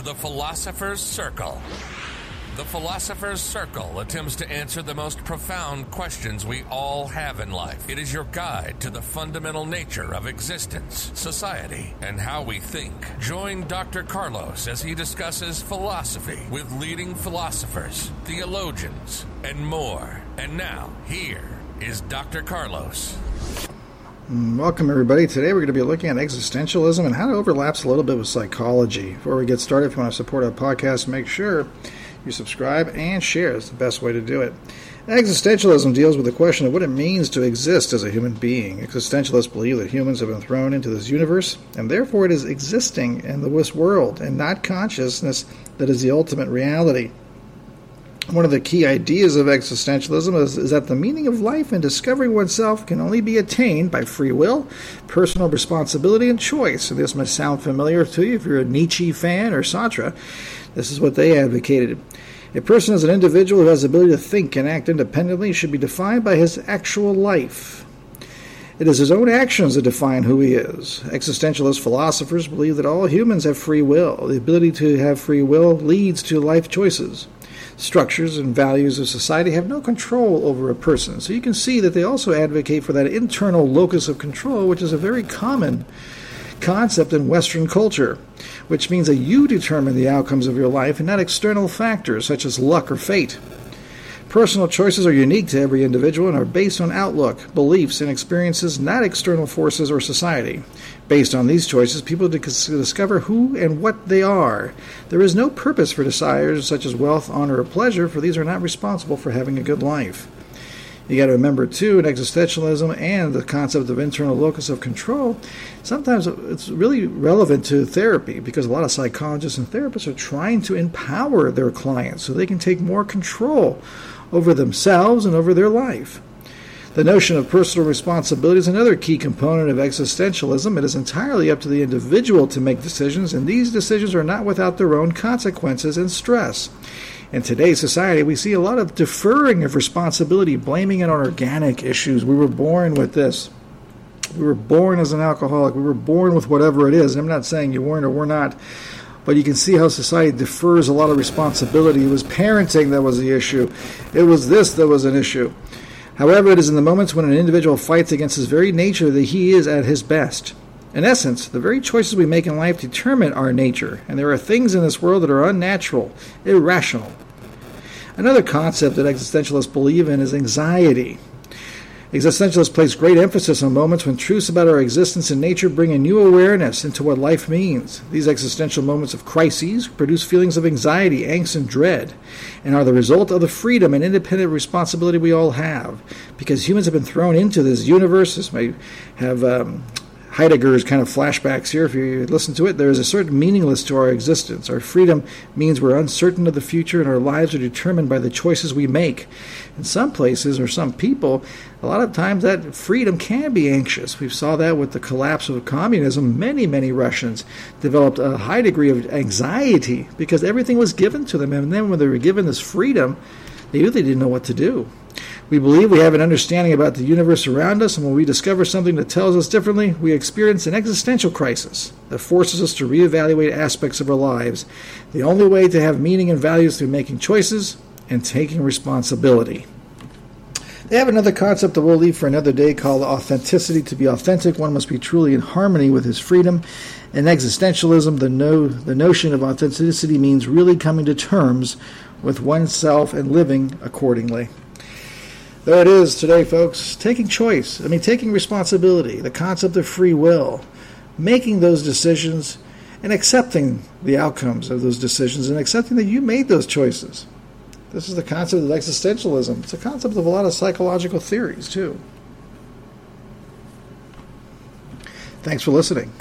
to the Philosopher's Circle. The Philosopher's Circle attempts to answer the most profound questions we all have in life. It is your guide to the fundamental nature of existence, society, and how we think. Join Dr. Carlos as he discusses philosophy with leading philosophers, theologians, and more. And now, here is Dr. Carlos. Welcome, everybody. Today we're going to be looking at existentialism and how it overlaps a little bit with psychology. Before we get started, if you want to support our podcast, make sure you subscribe and share. It's the best way to do it. Existentialism deals with the question of what it means to exist as a human being. Existentialists believe that humans have been thrown into this universe, and therefore it is existing in this world and not consciousness that is the ultimate reality one of the key ideas of existentialism is, is, that the meaning of life and discovering oneself can only be attained by free will, personal responsibility, and choice. This must sound familiar to you if you're a Nietzsche fan or Sartre. This is what they advocated. A person as an individual who has the ability to think and act independently should be defined by his actual life. It is his own actions that define who he is. Existentialist philosophers believe that all humans have free will. The ability to have free will leads to life choices structures and values of society have no control over a person. So you can see that they also advocate for that internal locus of control, which is a very common concept in Western culture, which means that you determine the outcomes of your life and not external factors such as luck or fate. Personal choices are unique to every individual and are based on outlook, beliefs, and experiences, not external forces or society. Based on these choices, people discover who and what they are. There is no purpose for desires such as wealth, honor, or pleasure, for these are not responsible for having a good life. You got to remember, too, in existentialism and the concept of internal locus of control, sometimes it's really relevant to therapy because a lot of psychologists and therapists are trying to empower their clients so they can take more control over themselves and over their life. The notion of personal responsibility is another key component of existentialism. It is entirely up to the individual to make decisions, and these decisions are not without their own consequences and stress. In today's society, we see a lot of deferring of responsibility, blaming it on organic issues. We were born with this. We were born as an alcoholic. We were born with whatever it is. I'm not saying you weren't or were not but you can see how society defers a lot of responsibility. It was parenting that was the issue, it was this that was an issue. However, it is in the moments when an individual fights against his very nature that he is at his best. In essence, the very choices we make in life determine our nature, and there are things in this world that are unnatural, irrational. Another concept that existentialists believe in is anxiety. Existentialists place great emphasis on moments when truths about our existence and nature bring a new awareness into what life means. These existential moments of crises produce feelings of anxiety, angst, and dread, and are the result of the freedom and independent responsibility we all have. Because humans have been thrown into this universe, this may have um, Heidegger's kind of flashbacks here, if you listen to it, there is a certain meaninglessness to our existence. Our freedom means we're uncertain of the future, and our lives are determined by the choices we make. In some places or some people, a lot of times that freedom can be anxious. We saw that with the collapse of communism. Many, many Russians developed a high degree of anxiety because everything was given to them, and then when they were given this freedom, they really didn't know what to do. We believe we have an understanding about the universe around us, and when we discover something that tells us differently, we experience an existential crisis that forces us to reevaluate aspects of our lives. The only way to have meaning and value is through making choices and taking responsibility. They have another concept that we'll leave for another day called authenticity. To be authentic, one must be truly in harmony with his freedom. In existentialism, the, no, the notion of authenticity means really coming to terms with oneself and living accordingly. There it is today, folks. Taking choice. I mean, taking responsibility, the concept of free will, making those decisions and accepting the outcomes of those decisions and accepting that you made those choices. This is the concept of existentialism. It's a concept of a lot of psychological theories, too. Thanks for listening.